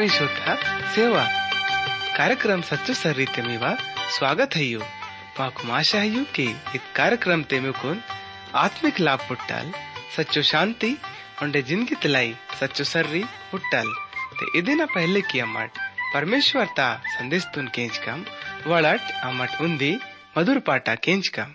ಆತ್ಮೀಯ ಶೋಧ ಸೇವಾ कार्यक्रम सच्चो सर्री तेमेवा स्वागत है यू माकु आशा है यू कि इत कार्यक्रम तेमे कोन आत्मिक लाभ पुट्टाल सच्चो शांति उंडे जिंदगी तलाई सच्चो सर्री पुट्टाल ते इदिना पहले की अम्मट परमेश्वर ता संदेश तुन केंच कम वड़ट अम्मट उंदी मधुर पाटा केंच कम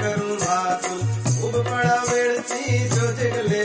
करूँ मातुल खूब पड़ा वेड़ची जो जिगले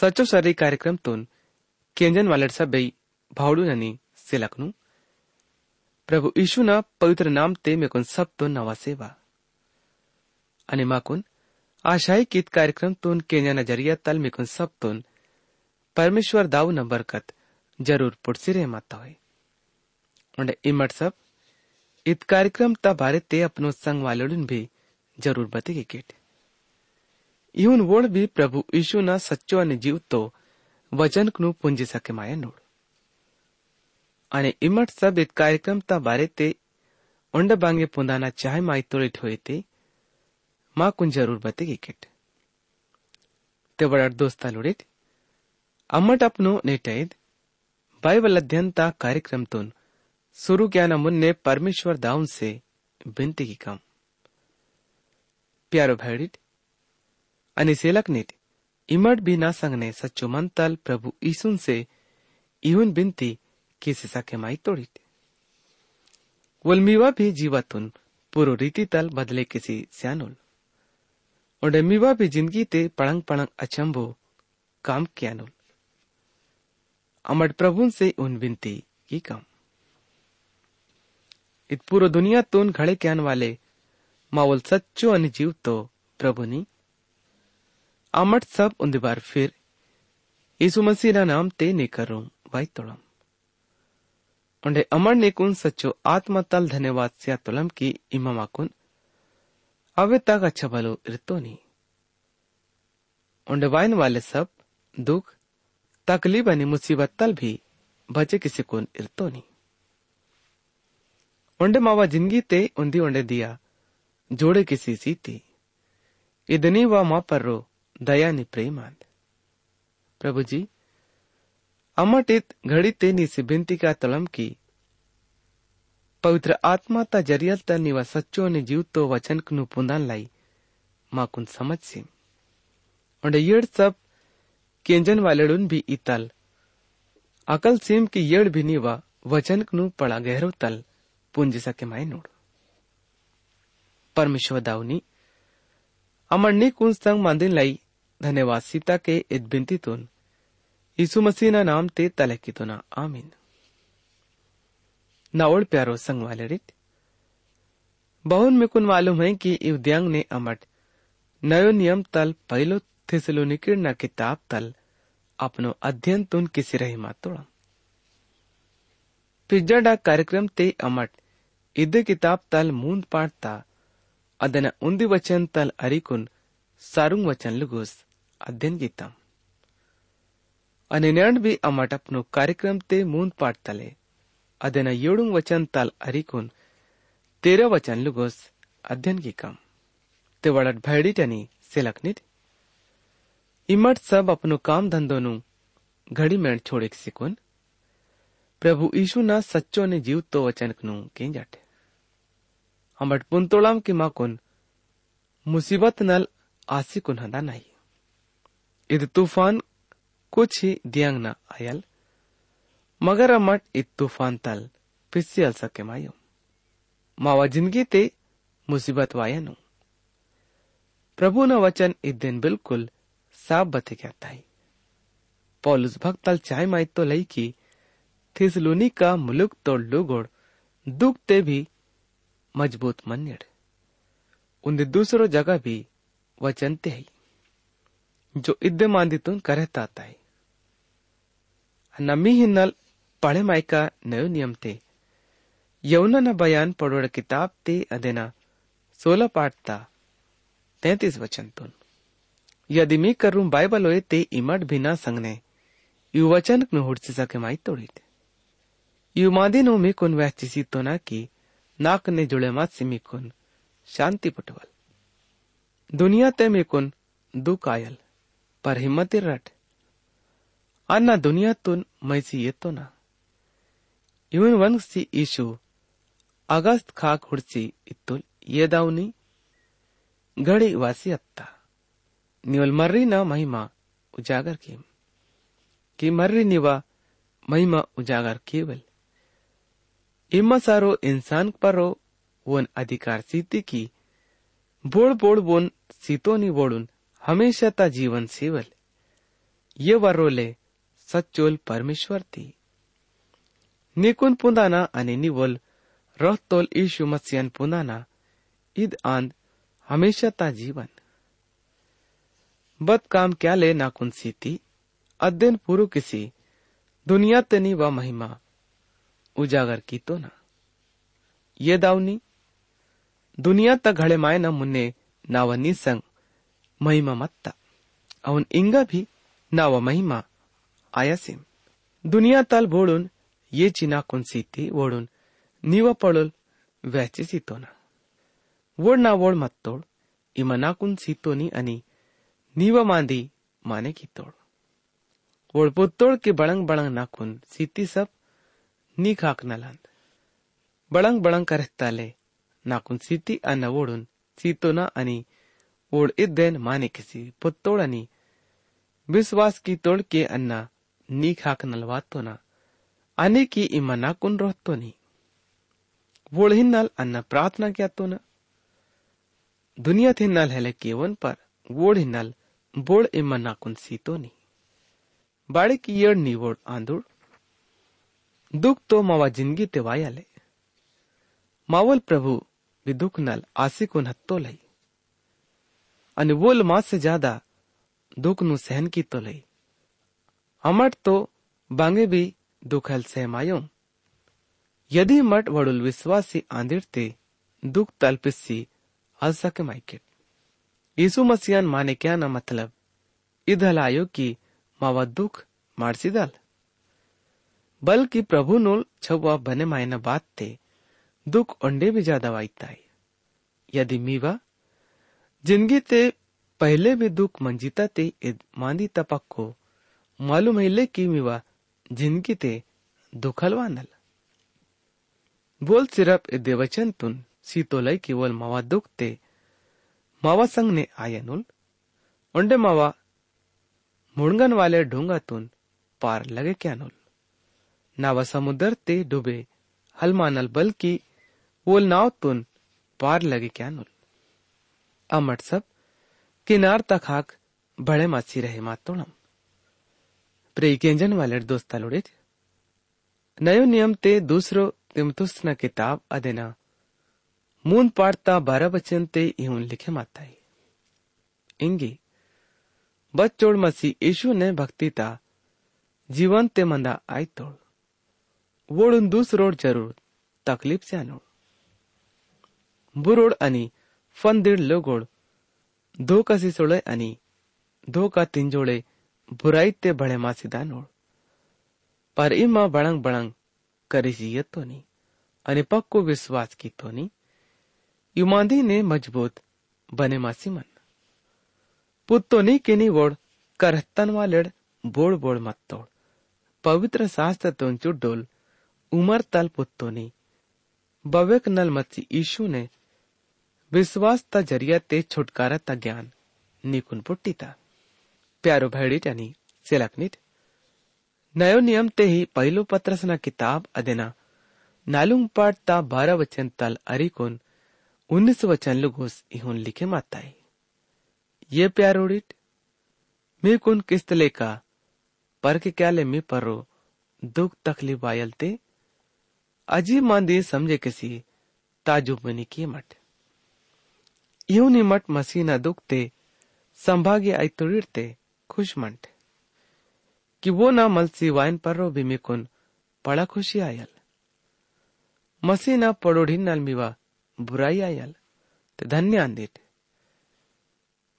सचो सर्री कार्यक्रम तुन केंजन वालड सबै भावडून आणि सिलकनु प्रभु यीशु ना पवित्र नाम ते मेकुन सब तो नवा सेवा। अने माकुन आशाई कित कार्यक्रम तोन केन्या नज़रिया तल मेकुन सब तोन परमेश्वर दाऊ न बरकत ज़रूर पुरसी रे माता होए। उन्हें इमर सब इत कार्यक्रम ता बारे ते अपनो संग वालोडन भी ज़रूर बतेगे केट। इहुन वोड भी प्रभु यीशु ना सच्चो अने जीव तो वचन कनु पुंजी सके माया नोड़। અને ઇમટ સબ એક કાર્યક્રમ તા બારે તે ಒಂಡ ಬಾಂಗೆ ಪುಂದಾನ ಚಾಯ್ ಮಾಯಿ ತೊಳಿಟ್ ಹೋಯಿತೆ ಮಾ ಕುನ್ ಜರೂರ್ ಬತೆ ಗಿಕೆಟ್ ते वडार दोस्ता लुडीत अम्मट अपनो नेटैद बायबल अध्ययन ता कार्यक्रमतून सुरू ज्ञाना मुन्ने परमेश्वर दाऊन से बिनती की कम प्यारो भाईडीट आणि सेलकनीत इमट भी ना संगने सच्चो मंतल प्रभु ईसुन से इहुन बिनती किसी सके माई तोड़ीत वलमीवा भी जीवातून पूरो रीति तल बदले किसी स्यानुल। और मीवा भी ज़िंदगी ते पड़ंग पड़ंग अचंबो काम कियानुल। अमर प्रभु से उन विनती की कम। इत पूरो दुनिया तून घड़े क्यान वाले मावल सच्चो अनि जीव तो प्रभु नी। अमट सब उन बार फिर यीशु मसीह ना नाम ते ने करूँ वाई तोड़म। उन्हें अमर निकुन सचो आत्मतल धन्यवाद सिया तुलम की इमामाकुन अवे तक अच्छा भलो रितोनी उन्हें वायन वाले सब दुख, तकलीफ़ अनि मुसीबत तल भी बचे किसी कोन इरतोनी उन्हें मावा ज़िंदगी ते उन्हें उन्हें दिया, जोड़े किसी सी थी इदनी वा मा रो, दया नि प्रेमांत प्रभु जी अमटित घड़ी ते नीसी बिनती का तलम की। पवित्र आत्मा ता जरियल ता निवा सच्चो ने जीव तो वचन पुंदान लाई। माकुन समझ सी। और सब केंजन वालेडुन भी इतल। अकल सीम की येड़ भी निवा वचन कनु पड़ा गहरो तल। पुंज सके माय नोड़। परमेश्वर दावनी अमरनी कुन संग मांदिन लाई यीशु मसीह ना नाम ते ನಾಮ್ की तुना आमीन नावल प्यारो संग वाले रित बहुन में कुन मालूम है कि इवद्यांग ने अमट नयो नियम तल पहलो थिसलो निकिर ना किताब तल अपनो अध्ययन तुन किसी रही मातोड़ा पिज्जा डा कार्यक्रम ते अमट इद किताब तल मूंद पाटता अदना उन्दी वचन तल अरिकुन सारुंग वचन लुगुस अध्ययन गीतम અને નેણ બી આ માટપનો કાર્યક્રમ તે મૂંદ પાડતલે ಅದನ್ನ ಏಳುಂಗ್ ವಚನ್ ತಾಲ್ ಅರಿಕುನ್ तेरा वचन लुगोस अध्ययन की कम ते वड़ट भैडी टनी सिलकनित इमट सब अपनो काम धंधो नु घड़ी मेण छोड़े सिकुन प्रभु यीशु ना सच्चो ने जीव तो वचन कनु के जाटे हमट पुंतोड़ाम की माकुन मुसीबत नल आसी कुन हंदा नहीं इद तूफान कुछ ही दियांग न आयल। मगर अमट इत तूफ़ान तल पिस्सी अल सके मायो। मावा ज़िंदगी ते मुसीबत वायनु प्रभु न वचन इत दिन बिल्कुल साफ़ बते कहता है पौलुस भक्त चाय माई तो लई की, थिसलुनी का मुलुक तोड़ लुगोड़ दुख ते भी मज़बूत मन्यड़। उन दूसरो जगह भी वचनते है है नमी हिन्नल पढ़े मायका नयो नियम ते यौना न बयान पड़ोड़ किताब ते अदेना सोलह पाठता तैतीस वचन तुन। यदि मी करूँ बाइबल होए ते इमट बिना संगने, यु वचन न हुड़सी सके माई तोड़ीते। यु मादी नो मी कुन वह चिसी तो ना की नाक ने जुड़े मत सिमिकुन शांति पटवल। दुनिया ते मिकुन दुख आयल। पर हिम्मत रट। अन्ना दुनिया तुन मैसी ये तो ना। इवन वन सी ईशु, अगस्त खाक हुड़सी इतुल ये दाउनी घड़ी वासी अत्ता। निवल मर्री ना महिमा उजागर कि मर्री निवा महिमा उजागर केवल। इम्मा सारो इंसान परो वन अधिकार सीती की। बोड़ बोड़ बोन सीतो नी बोड़ून हमेशा ता जीवन सेवल। ये वरोले सच्चोल परमेश्वर थी। निकुन पुंदाना आणि निवल रहतोल ईशु मसियन पुंदाना ईद आंद हमेशा ता जीवन। बद काम क्या ले नाकुन सीती, अध्ययन पुरु किसी, दुनिया तनी व महिमा, उजागर की तो ना। ये दावनी दुनिया तक घड़े माए न मुन्ने नावनी संग महिमा मत्ता। अवन इंगा भी नाव महिमा आयासिम दुनिया तल बोडून, ये चिना कोण सीती ओढून निव पडोल व्याचे सीतोना। वोड ना वोड मत्तोड इमा नाकून सीतोनी आणि निव मांदी माने की तोड़। वोड पुत्तोड़ के बड़ंग बड़ंग नाकुन सीती सब, नी खाक नलांद बड़ंग बड़ंग करताले नाकुन सीती अन्न ओढून सीतोना आणि ओढ इद्देन माने किसी पुत्तोड़ आणि विश्वास की तोड़ के अन्ना नी खाक नलवातो ना। आने की इमा नाकुन रोहतो नी। वोड़ हिन्नल अन्न प्रार्थना क्या तो ना। दुनिया हिन्नल हेले केवन पर वोड़ हिन्नल बोड़ इमा नाकुन सीतो नी। बाड़े की येड़ नी वोड़ आंदुड़। दुख तो मावा ज़िंदगी ते वायाले मावल प्रभु भी दुख नल आसी को हत्तो लई। वो लमा से ज़्यादा दुख नु सहन की तो लई। अमट तो बांगे भी दुखल सहमायो। यदि मट वडुल विश्वासी आंदिरते दुख तलपिसी अलसक माइकेट यीशु मसीहन माने क्या ना मतलब? इधल आयो की मावा दुख मारसी दल। बल्कि प्रभु नोल छवा बने मायने बात थे दुख ओंडे भी ज़्यादा वाइताई यदि मीवा ज़िंदगी ते पहले भी दुख मंजिता ते मांदी तपक को मालूम है कि मीवा ज़िंदगी ते दुखलवानल बोल सिर्फ़ देवचन तुन सीतोलय केवल मावा दुख ते मावा संग ने आयनुल उंडे मावा मुड़गन वाले ढूँगा तुन पार लगे क्या नुल। नावा समुद्र ते डूबे हलमानल बल्कि वोल नाव तुन पार लगे क्या अमट सब, किनार तक हाक, बड़े मासी रहे मातोड़म। प्रेकेंजन वाले दोस्ता लोड़े नयो नियम ते दूसरो किताब अदेना। मून पाड़ता बारह बचन ते इहुन लिखे माताई। इंगी, बच्चोड़ मसी यीशु ने भक्ति ता, जीवन ते मंदा आई तोड़। वोड़ुन दूसरोड़ ज़रूर, तकलीफ़ से अनोड़ बुरोड़ अनि फंदिड़ लोगोड़ धोका सिसोळे अनि धोका तिंजोळे बुराई ते बड़े मासीदा नोड़ पर इमा बड़ंग बड़ंग करिजियत तो नी पक्को विश्वास की तो युमांदी ने मज़बूत बने मासी मन। पुत्तो नी किनी वोड़ करहतन वालेड़ बोड़ बोड़ मत तोड़। पवित्र शास्त्र तोंचु डोल उमर तल पुत्तो नी, बवेक नल मत्सी ईशु ने विश्वास ता ज़रिया ते छुटकारा ता ज्ञान। निकुन पुट्टीता प्यारो भैडी टनी सेलकनिट नयो नियम ते ही पहलो पत्रसना किताब अदेना। नालुंग पाठता बारह वचन तल अरिकोन उन्नीस वचन लुगोस इहुन लिखे माताई। ये प्यारोडिट मी कुन किस्त लेका, पर के क्या ले मी परो दुख तकलीफ़ आयलते अजी मांदी समझे किसी ताजुब में की मट यूं नी मट मसीना दुखते संभागे आई तुड़ते खुश मंट कि वो ना मलसी वाइन पर्रो भी मी कुन पड़ा खुशी आयल मसीना ಪಡೋಡಿನ್ನಲ್ ಮಿವ बुराई आयल ते धन्य आंदित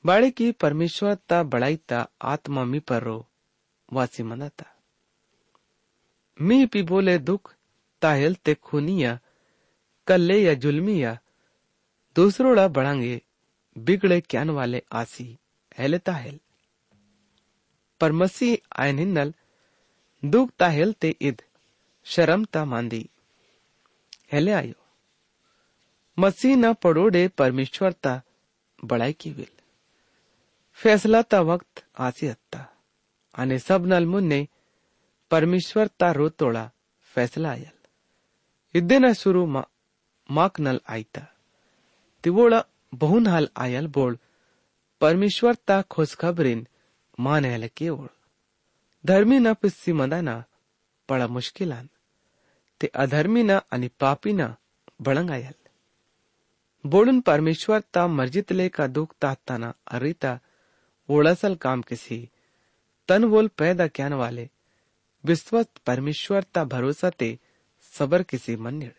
बाड़े की परमेश्वर ता बड़ाई ता आत्मा मी पर रो वासी मनता मी पी बोले दुख ताहेल ते खूनिया कल्ले या जुलमिया दूसरोड़ा बढ़ांगे बिगड़े क्यान वाले आसी हेलता हेल। पर मसीह आयन हिन्नल दुख ताहेल ते इद शरम ता मांदी। हेले आयो। मसीह न पड़ोड़े परमेश्वर ता बड़ाई की विल। फैसला ता वक्त आसी हत्ता आने सब नल मुन्ने परमेश्वर ता रो तोड़ा फैसला आयल। इद्दे न शुरू मा, माक नल आईता। तिवोड़ा बहुन हाल आयल बोल परमेश्वर ता खुशखबरीन मान हेल के ओड़ धर्मी न पिस्सी मदाना पड़ा मुश्किलान ते अधर्मीना आणि पापीना बळंगायल बोडून परमेश्वर ता मर्जितले का दुख ताताना अरिता ओड़सल काम किसी तन बोल पैदा क्यान वाले विश्वस्त परमेश्वर ता भरोसा ते सबर किसी मन्यड़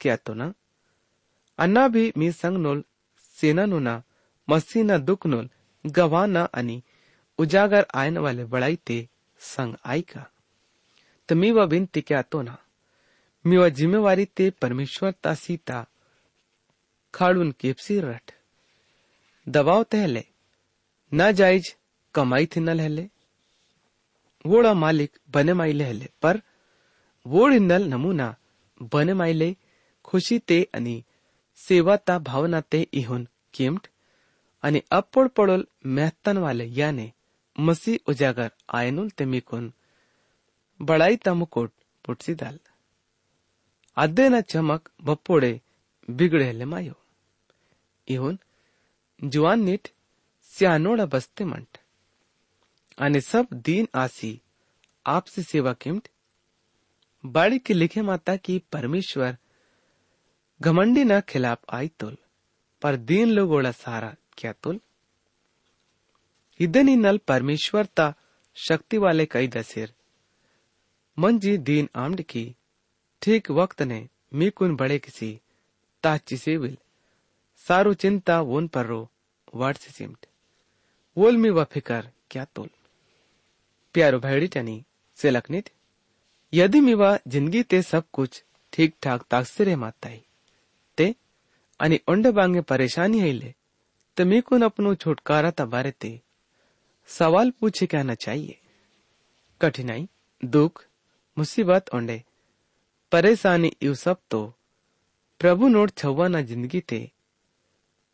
किया तो ना अन्ना भी मी संग नोल सेना नुना मसीना दुख नोल गवाना अनि उजागर आयन वाले बड़ाई ते संग आई का तो मी व क्या तो ना मी व जिम्मेवारी ते परमेश्वर ता सीता खाड़ून केपसी रट दबाव तहले ना जायज़ कमाई थी न लहले वोड़ा मालिक बने माइले हले पर वोड़ नल नमूना बने माइले खुशी ते अनि, सेवा ता भावना ते इहुन, किमट? आणि अप्पड़ पड़ोल मेहतन वाले याने, मसी उजागर आयनुल तेमिकुन बड़ाई तमुकोट पुटसीदाल अद्देना चमक बप्पोड़े, बिगड़े मायो। इहुन, जुआन नीट, स्यानोड़ा बसते मंट। आणि सब दीन आसी, आपसी सेवा किमट बाड़ी के लिखे माता की परमेश्वर घमंडी न खिलाफ आई तुल पर दीन लोगोड़ा सारा क्या तुल ಇದನಿ ನಲ್ ಪರಮೇಶ್ವರ್ತ शक्ति वाले कई दसेर मन जी दीन आमड की ठीक वक्त ने मीकुन बड़े किसी ताची सेविल सारू चिंता वोन पर रो वाट से सिमट वोल मी व फिकर क्या तोल प्यारो भैडी टनी से लखनित यदि मी वा ज़िंदगी ते सब कुछ ठीक ठाक ताकसिरे माताई, ते आणि ओंड बांगे परेशानी है ले तमी कुन अपनो छुटकारा ता बारे ते सवाल पूछे कहना चाहिए। कठिनाई, दुख, मुसीबत ओंडे परेशानी इव सब तो प्रभु नोट छवा ना ज़िंदगी ते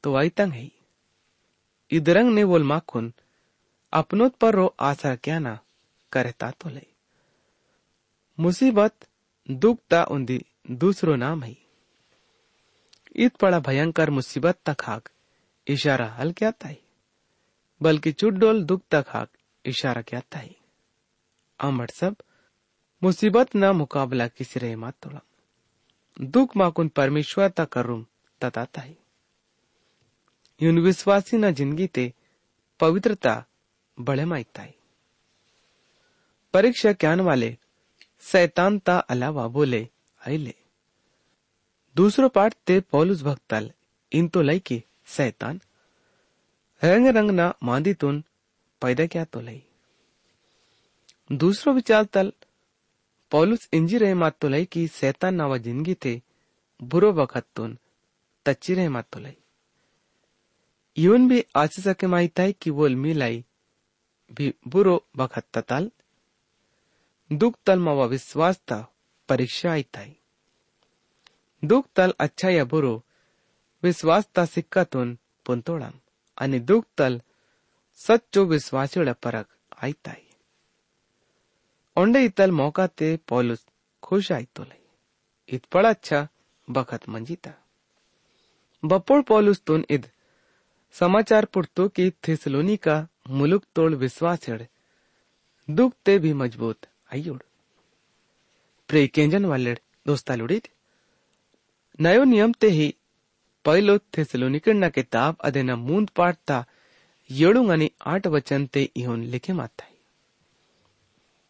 तो आई तंग है। इदरंग ने बोल माखुन, अपनोत पर रो आशा क्या ना करता तो ले मुसीबत दुख ता उन्दी दूसरो नाम है। इत पड़ा भयंकर मुसीबत तक हाक, इशारा हल क्या ताई बल्कि चुडोल दुख तक हाक इशारा क्या ताई अमर सब, मुसीबत ना मुकाबला किसी रे मात तोड़म दुख माकुन परमेश्वर ता करुम तताता है। यून विश्वासी ना ज़िंदगी ते पवित्रता बड़े माइकता है। परीक्षा ज्ञान वाले सैतान ता अलावा बोले आईले दूसरो पाठ ते पौलुस भक्तल, इन तो लई की, सैतान। रंग रंग ना मांदी तुन, पैदा क्या तो लई? दूसरो विचार तल, पौलुस इंजी रहे मात तो लई की सैतान नावा ज़िंदगी थे बुरो वक्त तुन, तच्ची रहे मात तो लई। यून भी आचे सके माहिताई की बोल मिलाई भी बुरो वक्त तताल। दुख तल विश्वास था परीक्षा आई ताई दुख तल अच्छा या बुरो विश्वास ता सिक्का तुन पुंतोड़म। आणि दुख तल सच्चो विश्वासियोட परक आई ताई ओंडे इतल मौका ते पौलुस खुश आई तो लई इत पड़ा अच्छा बखत मंजीता। बपोड़ पौलुस तुन इद समाचार पुरतो की थिसलोनी का मुलुक तोड़ विश्वास दुख ते भी मज़बूत ಅಯ್ಯೋಡು प्रे केंजन वालेड दोस्तालुडीत नयो नियम ते ही पहिलो थेसलोनिकन किताब अदेना मूंद पाठता येळूंग आणि आठ वचन ते इहोन लिखे माताई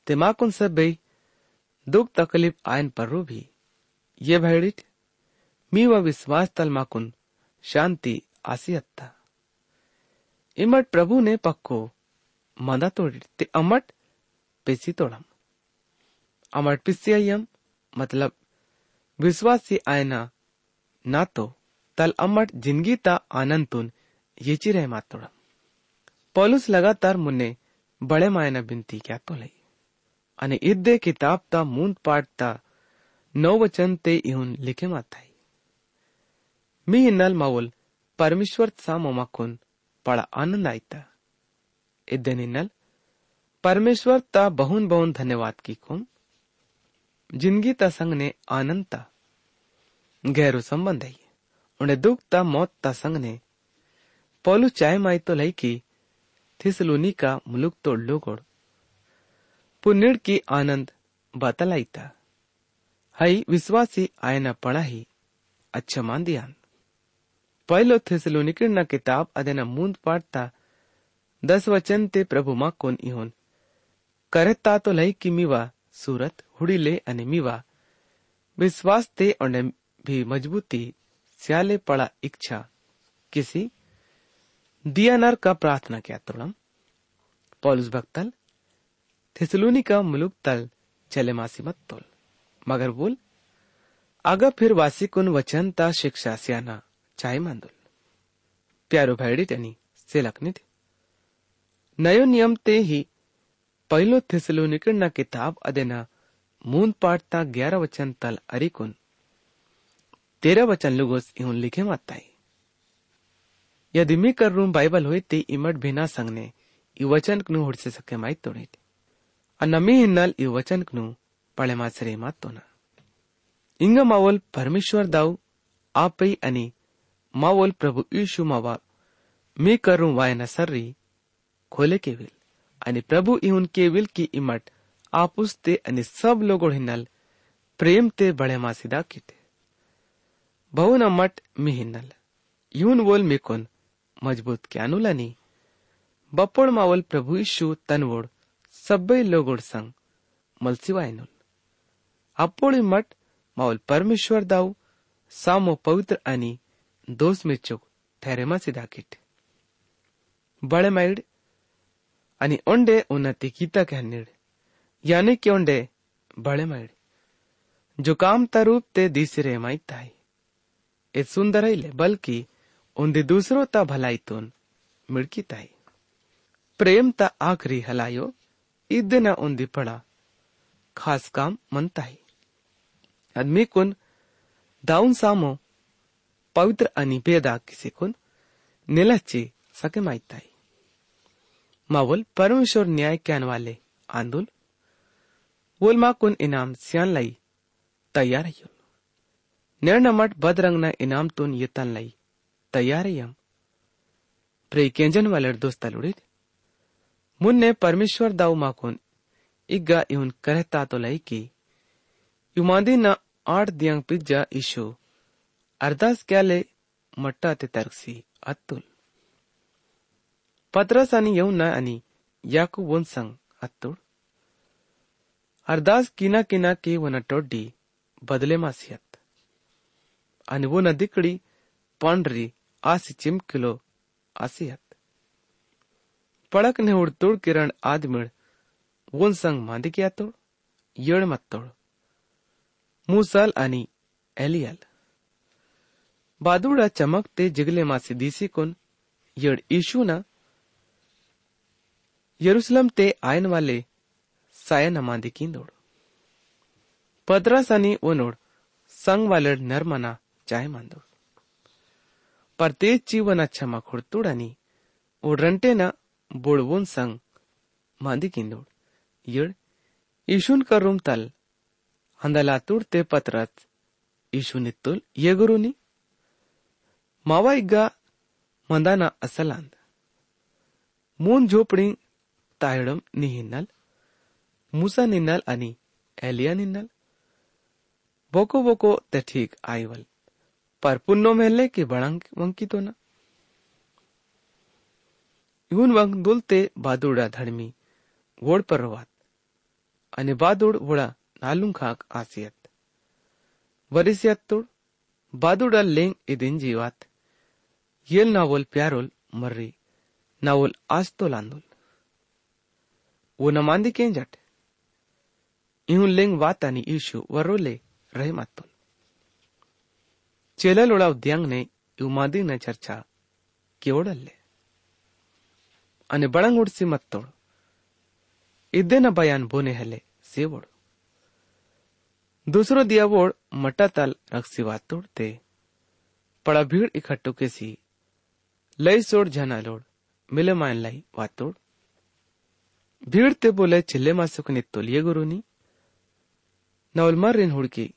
ते माकुन सब बई दुख तकलीफ आयन पर्रो भी ये भैडित मी व विश्वास तल माकुन शांति आसी अत्ता इमट प्रभु ने पक्को मदा तोड़ी ते अमट पेसी तोड़म अमर पिस्यम मतलब विश्वासी आयना ना तो तल अमट ज़िंदगी ता आनंद तुन येची रहे मातोड़ा पॉलुस लगातार मुन्ने बड़े मायना बिनती क्या तो लई। અને इद्दे किताब ता मूंद पाठ ता नौ वचन ते इहुन लिखे माताई मी हिन्नल मावल परमेश्वर सामो माखून पड़ा आनंद आयता इद्दे निन्नल परमेश्वर ता बहुन बहुन धन्यवाद की कुम ज़िंदगी ता संग ने आनंद ता गहरो संबंध है उन्हें दुख ता मौत ता संग ने। पौलू चाय माई तो लई की थिसलुनी का मुलुक तोड़ लोगोड़। पुण्य की आनंद बतलाई था हई विश्वासी आयना पड़ा ही अच्छा मान दिया पहलो थिसलुनिकिर न किताब अदेना मूंद पाठता, दस वचन ते प्रभु मा कोन इहोन। करता तो लई की मीवा सूरत हुड़ीले अने मीवा। विश्वास ते और भी मजबूती स्याले पड़ा इच्छा। किसी? दियानर का प्रार्थना किया तोड़म पौलुस भक्तल थिसलूनी का मुलुक तल चले मासी मत तोल। मगर बोल अगर फिर वासी कुन वचन ता शिक्षा सियाना चाहे मांदुल। प्यारो भैडी टनी से लखनी थे नयो नियम ते ही पहलो थिसलुनिकन किताब अदेना मूंद पाटता ग्यारह वचन तल अरिकुन तेरा वचन लुगोस इन लिखे माताई। यदि मी कर रूम बाइबल हुई ते इमट बिना संगने ई वचन कनु हुड़से सके माई तोड़े अनमी हिन्नल ई वचन कनु पड़े मासरे मात तोना। इंग मावल परमेश्वर दाऊ आपई अनि मावल प्रभु ईशु मावा मी करू वायना सर्री खोले केविल। आणि प्रभु इहुन केविल की इमट आपुस ते आणि सब लोगों हिन्नल प्रेम ते बड़े मासिदा किते। बहु न मट मी हिन्नल यून बोल मी कोन मज़बूत क्यानुलानी बपोड़ मावल प्रभु यीशु तनवोड़ सब्बई लोगोड़ संग मलसिवायनुल अपोड़ी मट मावल परमेश्वर दाऊ, सामो पवित्र आणि दोष मिचुक ठहरे मासिदा किट बड़े माइड आणि ओंडे उन्नति कीता कहनिड यानी कि ओंडे बड़े माइड जो काम तरूप ते दीसरे माई ताई। ए सुंदर ले बल्कि उंदी दुसरो ता भलाईतून मिळकीताय प्रेम ता आखरी हलायो इद्दना उंदी पडा। खास काम म्हणताय आदमी कोण दाऊन सामो, पवित्र आणि बेदा किसी कोण निलच्ची सके माहिताय मावल परमेश्वर न्याय कैन वाले आंदोल वोल मा कुन इनाम सियान लाई तैयार है निर्णमट बदरंग न इनाम तुन यतन लाई तैयार है प्रे केंजन वाले दोस्त लुड़ित मुन्ने परमेश्वर दाऊ माकुन इग्गा इउन करहता तो लाई की युमादी न आठ दियंग पिज्जा इशु अरदास क्याले मट्टा ते तरक्सी अत्तुल पत्रस आणि येऊन आणि याकूब वन संग अत्तुड अरदास किना किना की वन टोड्डी बदले मासियत। आणि वन दिकडी पांढरी आसी चिमकिलो आसियत। पड़क ने उड़तोड़ किरण आदमिड़, वन संग मांदिक यातोड़ येड़ मत्तोड़ मूसल आणि एलियल। बादुड़ा चमकते जिगले मासी दीसी कुन, येड़ ईशु ना। यरुसलम ते आयन वाले किंदोड़ पदरस ओनोड संग वाले नरमना चाहे मांदोड़। पर तेज चीवन क्षमा खुड़तुड़ आणि ओडरंटे ना बोडवून संग मांदी किंदोड येड इशून करूम तल हंदलातूड ते पत्रत इशून इत्तुल ये गुरुनी। मावा इग्गा मंदाना असलांद। मून झोपडी तायडम निहिन्नल मूसा निन्नल आणि एलिया निन्नल बोको बोको ते ठीक आईवल पर पुन्नो मेले की बड़ंग वंकी तो ना ಇವನ್ ವಂಗ್ ದುಲ್ತೆ ಬಾದುಡ ಧಡ್ಮಿ ಓಡ್ ಪರ್ವಾತ್ અને બાદુડ વડા નાલું ખાક આસિયત વરિસિયત તુડ બાદુડા લેંગ ઇદિન જીવાત યેલ નાવલ પ્યારોલ મર્રી નાવલ આસ્તો લાંદુલ वो नमांदी कें जट ಇಹುನ್ ವಾತಾನಿ ಯೇಸು ವರೋಲೆ ರಹಮಾತ್ಪುನ್ ચેલાલોળાવ દ્યાંગને ઉમાદીના बड़ंग उड़सी અને ಬಳಂಗುಡ್ಸಿ ಮತ್ತೋಳು ಇದ್ದೇನ ಬಯಾನ್ ಬೋನೆ ಹಲೆ ಸೇವೋಳು दूसरो दियावोड़ मट्टा ताल रक्सीवा तोड़ते पड़ा भीड़ इकट्ठो के सी लई सोड़ जाना लोड़, मिले मान लाई वातोड़। भीड़ ते बोले चिल्ले मासुक ने गुरुनी। हुड़की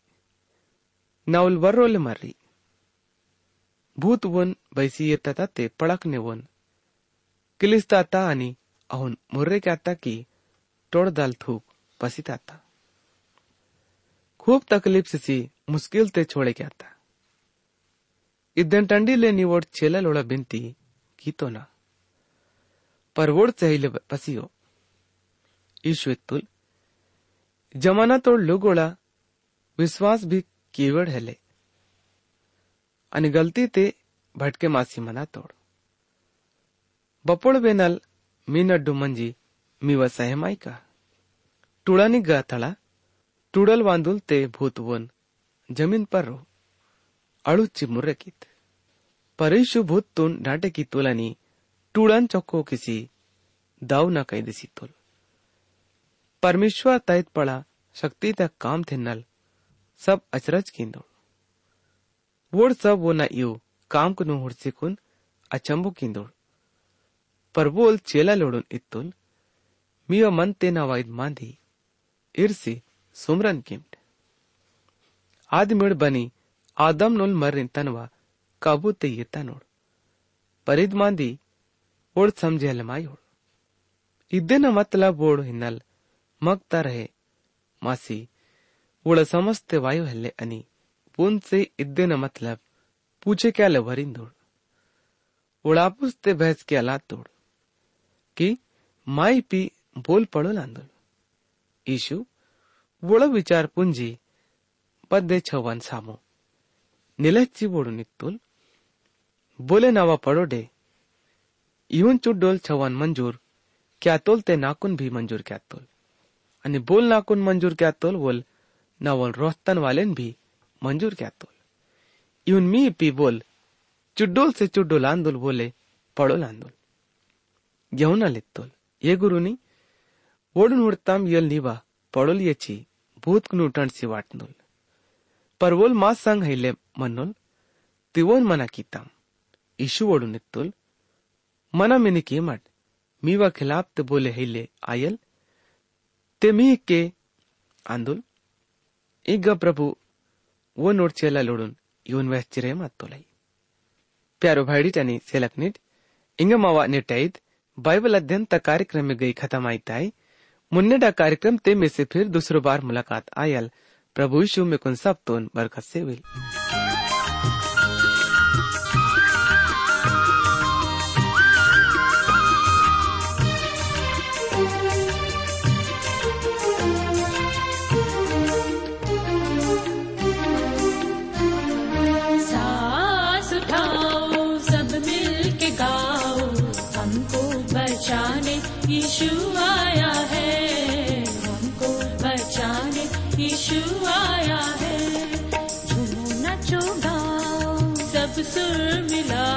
नवल वर्रोले मर्री भूत वन बैसी येता ते पड़क ने वन किलिस्ताता आणि अहुन मुर्रे आता की तोड़दाल थूक पसिताता खूब तकलीफ़ से मुश्किल ते छोड़े क्या था इदन टंडी ले निवोड छेला लोड़ा बिनती की तो ना पर वोड ईश्वितुल जमाना तोड़ लुगोड़ा, विश्वास भी कीवड़ हेले। आणि गलती ते भटके मासी मना तोड़। बपोड़ बेनल मीनड्डू मंजी, मीवा सहमाई का। टुड़ानी गा तड़ा टुडल वांदुल ते भूतवन ज़मीन पर रो अड़ुच्ची मुर्रे कित। परिशु भूत डांटे की तुलानी, टूड़न चौको किसी, दाव न कह दिसी तुल। परमेश्वर तहत पड़ा शक्ति तक काम थे नल। सब अचरज कींदो। वोड़ सब वो न यू काम कुनु हुड़से कुन अचंबो कींदो। पर बोल चेला लोड़न इतुल मियो मन ते तेना वाइद मांधी, इरसी सुमरन किमट आदमीड बनी, आदम नुल मरिन तनवा, काबू ते ये तनोड़। परिद मांदी ओड़ समझे लमाई ओड़ इदे न मतलब ओड़ हिनल समझते वायु हल्ले अनि पुन से इद्दे न मतलब पूछे क्या लवरिन दौड़ उड़ापुस्ते बहस के अला तोड़ कि माई पी बोल पड़ो लांदोल ईशु वोड़ विचार पुंजी पद्दे छवन सामो। निलच्ची बोड़ो नित्तुल बोले नावा पड़ो डे। इवन चुड्डोल छवन मंजूर, क्या तोल ते नाकुन भी मंजूर क्या तोल। आणि बोल नाकून मंजूर केतोल बोल, ना बोल रोहतन भी मंजूर तोल। इवन मी पी बोल, चुड्डोल से चुड्डोल आंदोल बोले पडोल आंदोल घेऊन आले तोल, ये गुरुनी ओढून उडताम येल निवा पडोल याची भूत नुटणसी वाटनोल परवोल मा सांग हैले म्हणोल तिवोन मना किताम। इशू ओढून येतोल मना मेने मी मीवा खिलाफ ते बोले हैले आयल ते मी के आंदोल ಈಗ ಪ್ರಭು ಓ ನೋಡ್ಚೆಲ್ಲ ಲೋಡುನ್ ಇವನ್ ವೆಚ್ಚಿರೆ ಮತ್ತೊಲೈ प्यारो भाईडी टनी सेलक निट इंग मावा निटाइद बाइबल अध्ययन तक कार्यक्रम में गई खत्म आई ताई मुन्नेडा कार्यक्रम ते में से फिर दूसरो बार मुलाकात आयल प्रभु यीशु में कुन सब तोन बरकत से हुई सब सुर